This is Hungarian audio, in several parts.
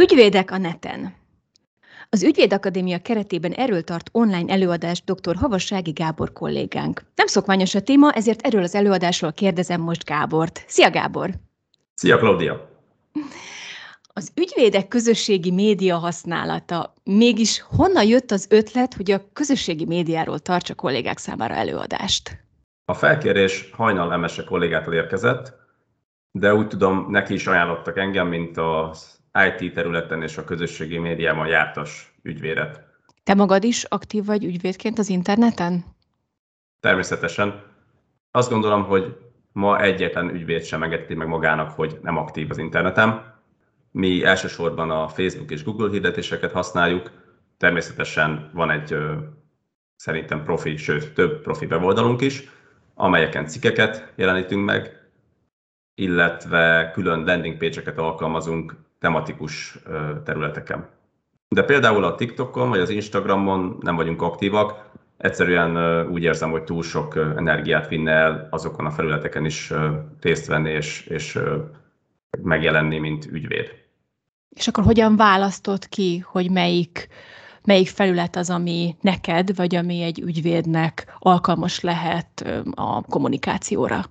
Ügyvédek a neten. Az Ügyvédakadémia keretében erről tart online előadást dr. Havassági Gábor kollégánk. Nem szokványos a téma, ezért erről az előadásról kérdezem most Gábort. Szia Gábor! Szia Claudia! Az ügyvédek közösségi média használata. Mégis honnan jött az ötlet, hogy a közösségi médiáról tartsa kollégák számára előadást? A felkérés hajnal emese kollégától érkezett, de úgy tudom, neki is ajánlottak engem, mint az IT területen és a közösségi médiában jártas ügyvédet. Te magad is aktív vagy ügyvédként az interneten? Természetesen. Azt gondolom, hogy ma egyetlen ügyvéd sem engedheti meg magának, hogy nem aktív az interneten. Mi elsősorban a Facebook és Google hirdetéseket használjuk. Természetesen van egy szerintem profi, sőt több profi weboldalunk is, amelyeken cikkeket jelenítünk meg, illetve külön landing page-eket alkalmazunk tematikus területeken. De például a TikTokon vagy az Instagramon nem vagyunk aktívak, egyszerűen úgy érzem, hogy túl sok energiát vinne el azokon a felületeken is részt venni és, és megjelenni, mint ügyvéd. És akkor hogyan választott ki, hogy melyik, melyik felület az, ami neked, vagy ami egy ügyvédnek alkalmas lehet a kommunikációra?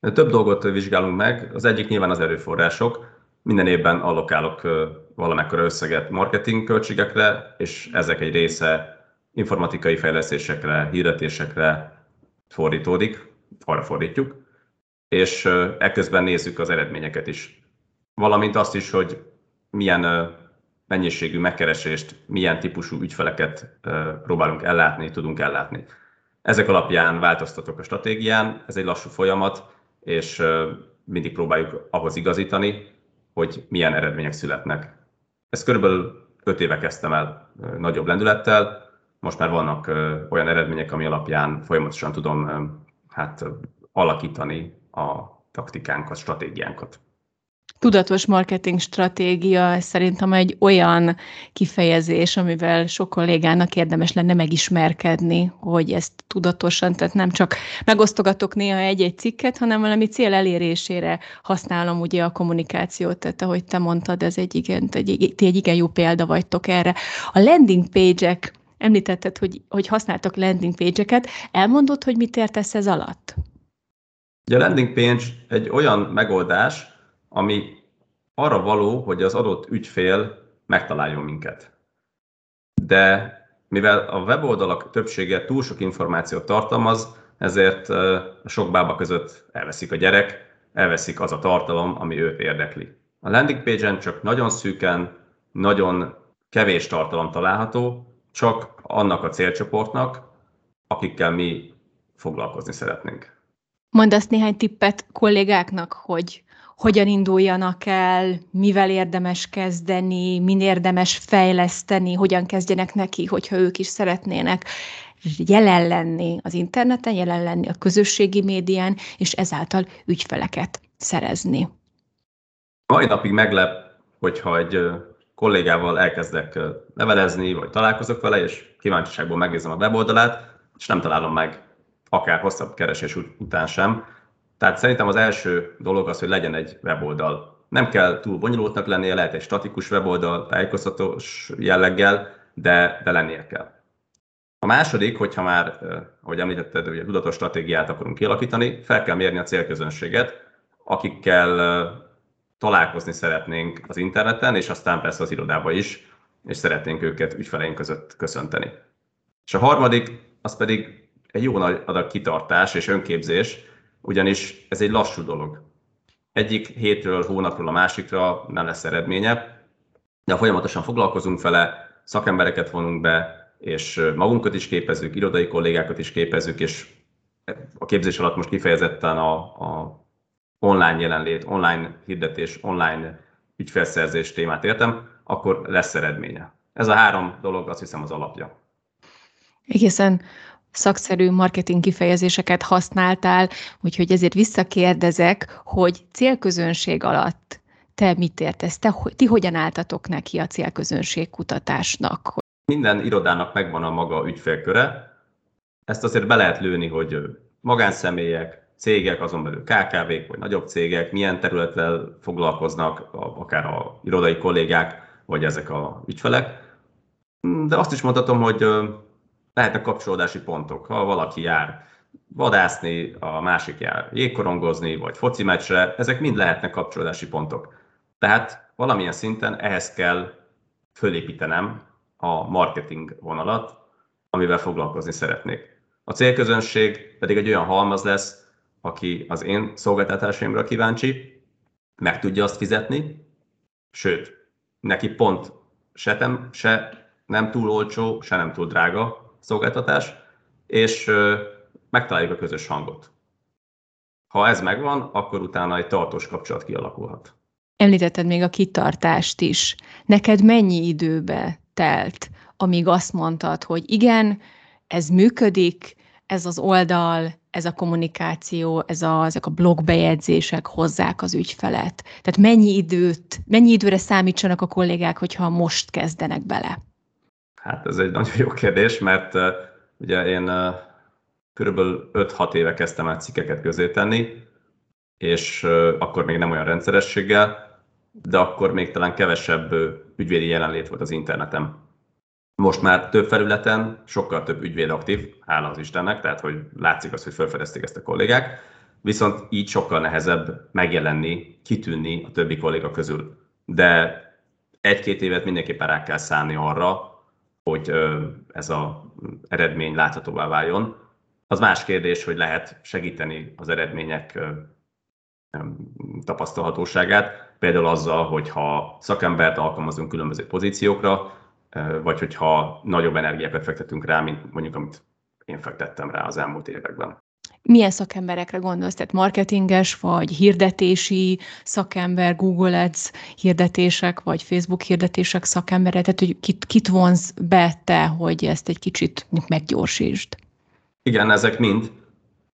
Több dolgot vizsgálunk meg. Az egyik nyilván az erőforrások minden évben allokálok valamekkora összeget marketing költségekre, és ezek egy része informatikai fejlesztésekre, hirdetésekre fordítódik, arra fordítjuk, és ekközben nézzük az eredményeket is. Valamint azt is, hogy milyen mennyiségű megkeresést, milyen típusú ügyfeleket próbálunk ellátni, tudunk ellátni. Ezek alapján változtatok a stratégián, ez egy lassú folyamat, és mindig próbáljuk ahhoz igazítani, hogy milyen eredmények születnek. Ezt körülbelül 5 éve kezdtem el nagyobb lendülettel, most már vannak olyan eredmények, ami alapján folyamatosan tudom hát, alakítani a taktikánkat, stratégiánkat. Tudatos marketing stratégia szerintem egy olyan kifejezés, amivel sok kollégának érdemes lenne megismerkedni, hogy ezt tudatosan, tehát nem csak megosztogatok néha egy-egy cikket, hanem valami cél elérésére használom ugye a kommunikációt, tehát ahogy te mondtad, ez egy igen, egy, ti egy igen jó példa vagytok erre. A landing page-ek, említetted, hogy, hogy használtok landing page-eket, elmondod, hogy mit értesz ez alatt? Ugye a landing page egy olyan megoldás, ami arra való, hogy az adott ügyfél megtaláljon minket. De mivel a weboldalak többsége túl sok információt tartalmaz, ezért sok bába között elveszik a gyerek, elveszik az a tartalom, ami őt érdekli. A landing page-en csak nagyon szűken, nagyon kevés tartalom található, csak annak a célcsoportnak, akikkel mi foglalkozni szeretnénk. Mondasz néhány tippet kollégáknak, hogy hogyan induljanak el, mivel érdemes kezdeni, min érdemes fejleszteni, hogyan kezdjenek neki, hogyha ők is szeretnének jelen lenni az interneten, jelen lenni a közösségi médián, és ezáltal ügyfeleket szerezni. Mai napig meglep, hogyha egy kollégával elkezdek levelezni, vagy találkozok vele, és kíváncsiságból megnézem a weboldalát, és nem találom meg akár hosszabb keresés után sem, tehát szerintem az első dolog az, hogy legyen egy weboldal. Nem kell túl bonyolultnak lennie, lehet egy statikus weboldal, tájékoztatós jelleggel, de, de lennie kell. A második, hogyha már, ahogy említetted, a tudatos stratégiát akarunk kialakítani, fel kell mérni a célközönséget, akikkel találkozni szeretnénk az interneten, és aztán persze az irodába is, és szeretnénk őket ügyfeleink között köszönteni. És a harmadik, az pedig egy jó nagy adag kitartás és önképzés, ugyanis ez egy lassú dolog. Egyik hétről, hónapról a másikra nem lesz eredménye, de folyamatosan foglalkozunk vele, szakembereket vonunk be, és magunkat is képezzük, irodai kollégákat is képezzük, és a képzés alatt most kifejezetten a, a online jelenlét, online hirdetés, online ügyfelszerzés témát értem, akkor lesz eredménye. Ez a három dolog azt hiszem az alapja. Egészen szakszerű marketing kifejezéseket használtál, úgyhogy ezért visszakérdezek, hogy célközönség alatt te mit értesz? Te, ti hogyan álltatok neki a célközönség kutatásnak? Minden irodának megvan a maga ügyfélköre. Ezt azért be lehet lőni, hogy magánszemélyek, cégek, azon belül KKV-k vagy nagyobb cégek, milyen területtel foglalkoznak, akár a irodai kollégák, vagy ezek a ügyfelek. De azt is mondhatom, hogy lehetnek kapcsolódási pontok. Ha valaki jár vadászni, a másik jár jégkorongozni, vagy foci meccsre, ezek mind lehetnek kapcsolódási pontok. Tehát valamilyen szinten ehhez kell fölépítenem a marketing vonalat, amivel foglalkozni szeretnék. A célközönség pedig egy olyan halmaz lesz, aki az én szolgáltatásaimra kíváncsi, meg tudja azt fizetni, sőt, neki pont se nem, se nem túl olcsó, se nem túl drága szolgáltatás, és megtaláljuk a közös hangot. Ha ez megvan, akkor utána egy tartós kapcsolat kialakulhat. Említetted még a kitartást is. Neked mennyi időbe telt, amíg azt mondtad, hogy igen, ez működik, ez az oldal, ez a kommunikáció, ez a, ezek a blogbejegyzések hozzák az ügyfelet. Tehát mennyi időt, mennyi időre számítsanak a kollégák, hogyha most kezdenek bele? Hát ez egy nagyon jó kérdés, mert uh, ugye én uh, körülbelül 5-6 éve kezdtem el cikkeket közé tenni, és uh, akkor még nem olyan rendszerességgel, de akkor még talán kevesebb ügyvédi jelenlét volt az interneten. Most már több felületen sokkal több ügyvéd aktív, hála az Istennek, tehát hogy látszik az, hogy felfedezték ezt a kollégák, viszont így sokkal nehezebb megjelenni, kitűnni a többi kolléga közül. De egy-két évet mindenképpen rá kell szállni arra, hogy ez az eredmény láthatóvá váljon. Az más kérdés, hogy lehet segíteni az eredmények tapasztalhatóságát, például azzal, hogyha szakembert alkalmazunk különböző pozíciókra, vagy hogyha nagyobb energiákat fektetünk rá, mint mondjuk amit én fektettem rá az elmúlt években. Milyen szakemberekre gondolsz? Tehát marketinges, vagy hirdetési szakember, Google Ads hirdetések, vagy Facebook hirdetések szakembere? Tehát, hogy kit, kit vonz be te, hogy ezt egy kicsit meggyorsítsd? Igen, ezek mind.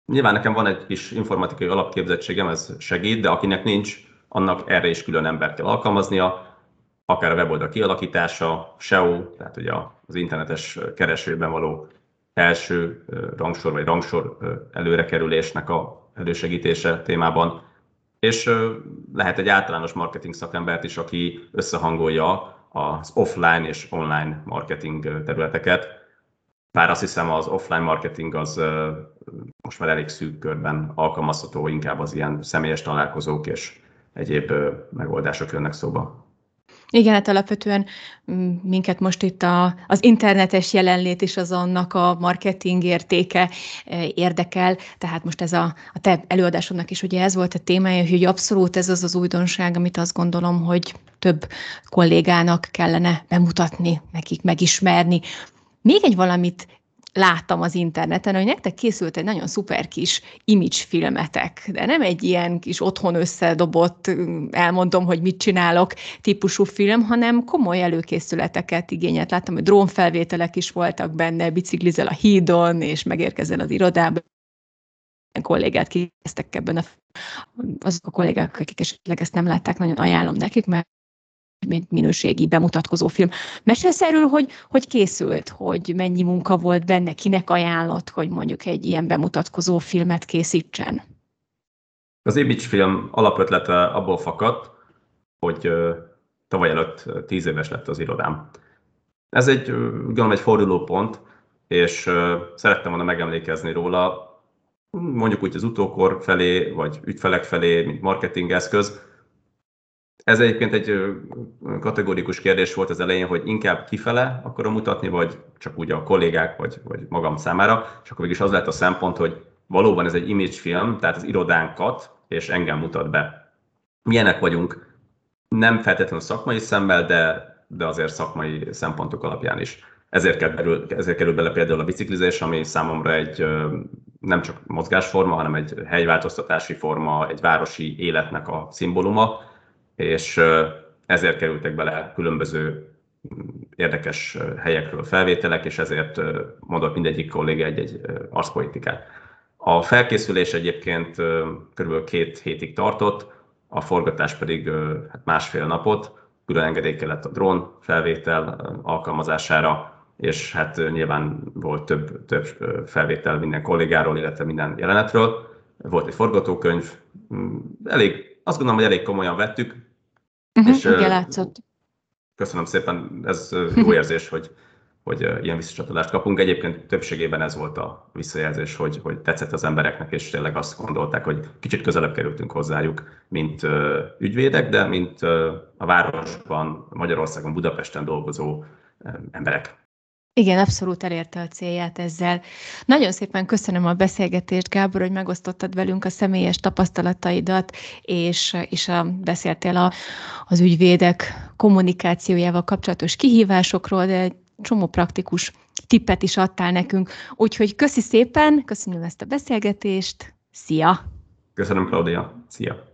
Nyilván nekem van egy kis informatikai alapképzettségem, ez segít, de akinek nincs, annak erre is külön embert kell alkalmaznia, akár a weboldal kialakítása, SEO, tehát ugye az internetes keresőben való első rangsor vagy rangsor előrekerülésnek a elősegítése témában, és lehet egy általános marketing szakembert is, aki összehangolja az offline és online marketing területeket. Bár azt hiszem az offline marketing az most már elég szűk körben alkalmazható, inkább az ilyen személyes találkozók és egyéb megoldások jönnek szóba. Igen, hát alapvetően mm, minket most itt a, az internetes jelenlét is az annak a marketing értéke e, érdekel, tehát most ez a, a te előadásodnak is ugye ez volt a témája, hogy abszolút ez az az újdonság, amit azt gondolom, hogy több kollégának kellene bemutatni, nekik megismerni. Még egy valamit láttam az interneten, hogy nektek készült egy nagyon szuper kis image filmetek, de nem egy ilyen kis otthon összedobott, elmondom, hogy mit csinálok típusú film, hanem komoly előkészületeket igényelt. Láttam, hogy drónfelvételek is voltak benne, biciklizel a hídon, és megérkezel az irodába, kollégát késztek ebben a azok a kollégák, akik esetleg ezt nem látták, nagyon ajánlom nekik, mert minőségi bemutatkozó film. Mesélsz erről, hogy, hogy készült, hogy mennyi munka volt benne, kinek ajánlott, hogy mondjuk egy ilyen bemutatkozó filmet készítsen? Az Image film alapötlete abból fakadt, hogy tavaly előtt tíz éves lett az irodám. Ez egy, gondolom, egy fordulópont, és szerettem volna megemlékezni róla, mondjuk úgy az utókor felé, vagy ügyfelek felé, mint marketingeszköz, ez egyébként egy kategórikus kérdés volt az elején, hogy inkább kifele akarom mutatni, vagy csak úgy a kollégák, vagy, vagy magam számára, és akkor is az lett a szempont, hogy valóban ez egy image film, tehát az irodánkat és engem mutat be. Milyenek vagyunk, nem feltétlenül szakmai szemmel, de, de azért szakmai szempontok alapján is. Ezért kerül, ezért kerül bele például a biciklizés, ami számomra egy nem csak mozgásforma, hanem egy helyváltoztatási forma, egy városi életnek a szimbóluma, és ezért kerültek bele különböző érdekes helyekről felvételek, és ezért mondott mindegyik kolléga egy-egy arszpolitikát. A felkészülés egyébként kb. két hétig tartott, a forgatás pedig hát másfél napot, külön engedély kellett a drón felvétel alkalmazására, és hát nyilván volt több, több felvétel minden kollégáról, illetve minden jelenetről. volt egy forgatókönyv, mm, elég, azt gondolom, hogy elég komolyan vettük. Uh-huh, és, igen, látszott. Köszönöm szépen, ez jó érzés, hogy, hogy ilyen visszacsatolást kapunk. Egyébként többségében ez volt a visszajelzés, hogy, hogy tetszett az embereknek, és tényleg azt gondolták, hogy kicsit közelebb kerültünk hozzájuk, mint ügyvédek, de mint a városban, Magyarországon, Budapesten dolgozó emberek. Igen, abszolút elérte a célját ezzel. Nagyon szépen köszönöm a beszélgetést, Gábor, hogy megosztottad velünk a személyes tapasztalataidat, és, és a, beszéltél a, az ügyvédek kommunikációjával kapcsolatos kihívásokról, de egy csomó praktikus tippet is adtál nekünk. Úgyhogy köszi szépen, köszönöm ezt a beszélgetést, szia! Köszönöm, Claudia, szia!